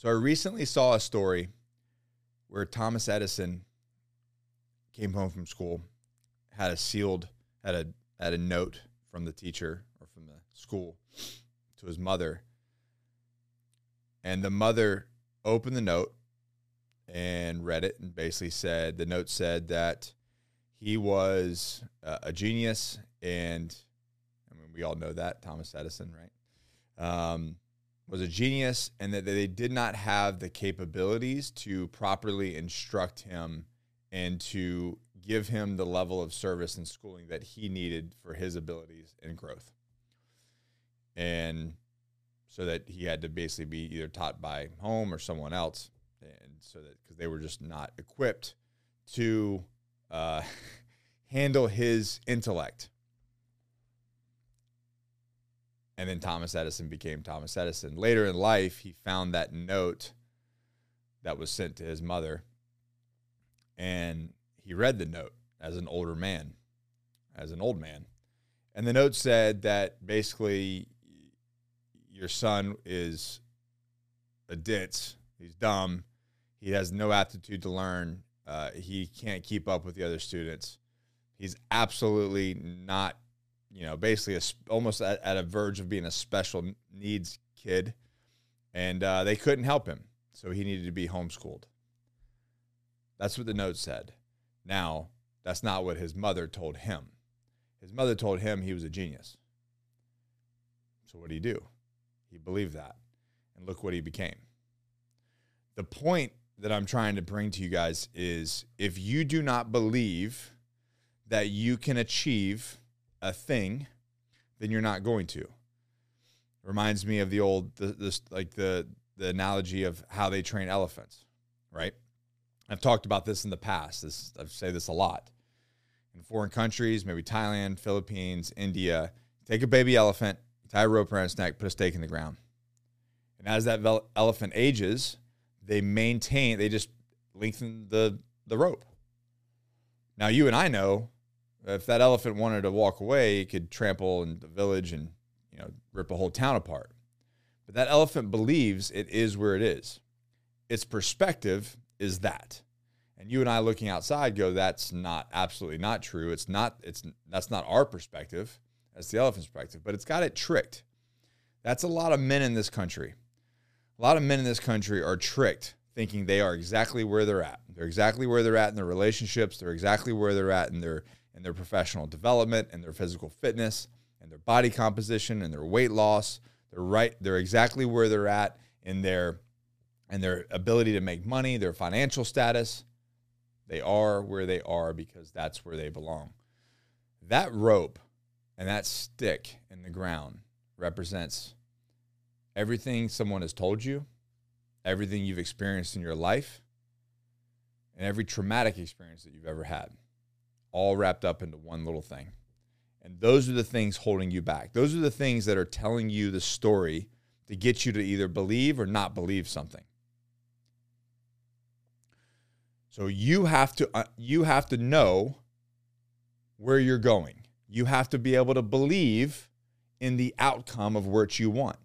So I recently saw a story where Thomas Edison came home from school, had a sealed, had a had a note from the teacher or from the school to his mother. And the mother opened the note and read it and basically said the note said that he was uh, a genius and I mean we all know that Thomas Edison, right? Um, was a genius and that they did not have the capabilities to properly instruct him and to give him the level of service and schooling that he needed for his abilities and growth. And so that he had to basically be either taught by home or someone else. And so that because they were just not equipped to uh, handle his intellect. And then Thomas Edison became Thomas Edison. Later in life, he found that note that was sent to his mother. And he read the note as an older man, as an old man. And the note said that basically your son is a ditz, he's dumb, he has no aptitude to learn, uh, he can't keep up with the other students. He's absolutely not you know, basically a, almost at, at, a verge of being a special needs kid, and uh, they couldn't help him, so he needed to be homeschooled. That's what the note said. Now, that's not what his mother told him. His mother told him he was a genius. So what did he do? He believed that, and look what he became. The point that I'm trying to bring to you guys is if you do not believe that you can achieve a thing, then you're not going to. Reminds me of the old this like the the analogy of how they train elephants, right? I've talked about this in the past. This I've say this a lot. In foreign countries, maybe Thailand, Philippines, India, take a baby elephant, tie a rope around its neck, put a stake in the ground. And as that elephant ages, they maintain, they just lengthen the, the rope. Now, you and I know if that elephant wanted to walk away, he could trample in the village and you know rip a whole town apart. But that elephant believes it is where it is. Its perspective is that. And you and I looking outside go, that's not absolutely not true. It's not, it's that's not our perspective. That's the elephant's perspective. But it's got it tricked. That's a lot of men in this country. A lot of men in this country are tricked, thinking they are exactly where they're at. They're exactly where they're at in their relationships. They're exactly where they're at in their their professional development and their physical fitness and their body composition and their weight loss. They're right, they're exactly where they're at in their and their ability to make money, their financial status. They are where they are because that's where they belong. That rope and that stick in the ground represents everything someone has told you, everything you've experienced in your life, and every traumatic experience that you've ever had all wrapped up into one little thing. And those are the things holding you back. Those are the things that are telling you the story to get you to either believe or not believe something. So you have to uh, you have to know where you're going. You have to be able to believe in the outcome of what you want.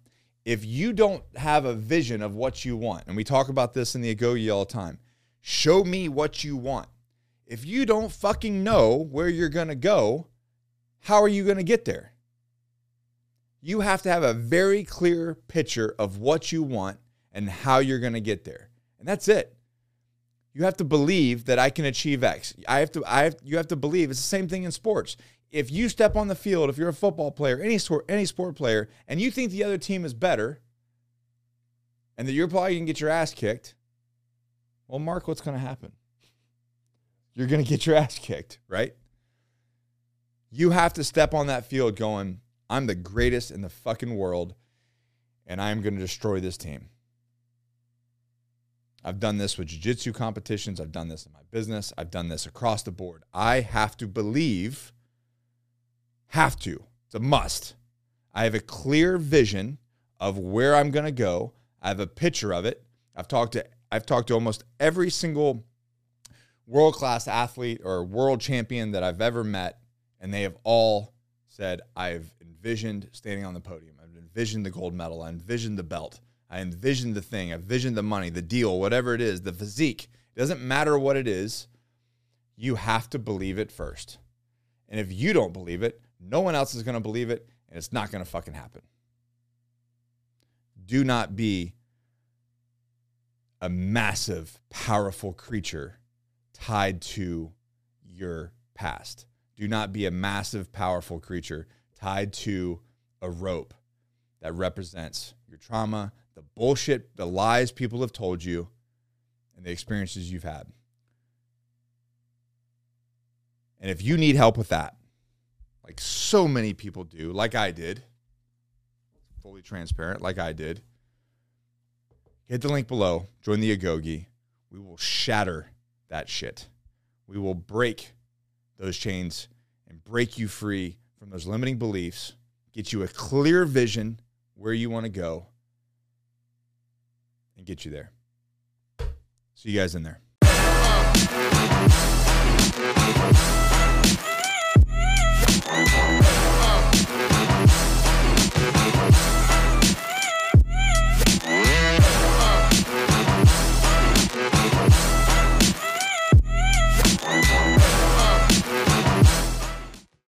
If you don't have a vision of what you want, and we talk about this in the Agoge all the time, show me what you want. If you don't fucking know where you're going to go, how are you going to get there? You have to have a very clear picture of what you want and how you're going to get there. And that's it. You have to believe that I can achieve X. I have to I have you have to believe it's the same thing in sports. If you step on the field, if you're a football player, any sport any sport player, and you think the other team is better and that you're probably going to get your ass kicked, well, Mark, what's going to happen? You're going to get your ass kicked, right? You have to step on that field going, I'm the greatest in the fucking world, and I'm going to destroy this team. I've done this with jiu-jitsu competitions. I've done this in my business. I've done this across the board. I have to believe, have to. It's a must. I have a clear vision of where I'm going to go. I have a picture of it. I've talked to I've talked to almost every single world class athlete or world champion that I've ever met, and they have all said, I've envisioned standing on the podium. I've envisioned the gold medal. I envisioned the belt. I envisioned the thing, I envisioned the money, the deal, whatever it is, the physique. It doesn't matter what it is. You have to believe it first. And if you don't believe it, no one else is going to believe it, and it's not going to fucking happen. Do not be a massive, powerful creature tied to your past. Do not be a massive, powerful creature tied to a rope that represents your trauma, the bullshit, the lies people have told you, and the experiences you've had. And if you need help with that, like so many people do, like I did, fully transparent, like I did, hit the link below, join the Agoge. We will shatter that shit. We will break those chains and break you free from those limiting beliefs, get you a clear vision where you want to go, and get you there. See you guys in there.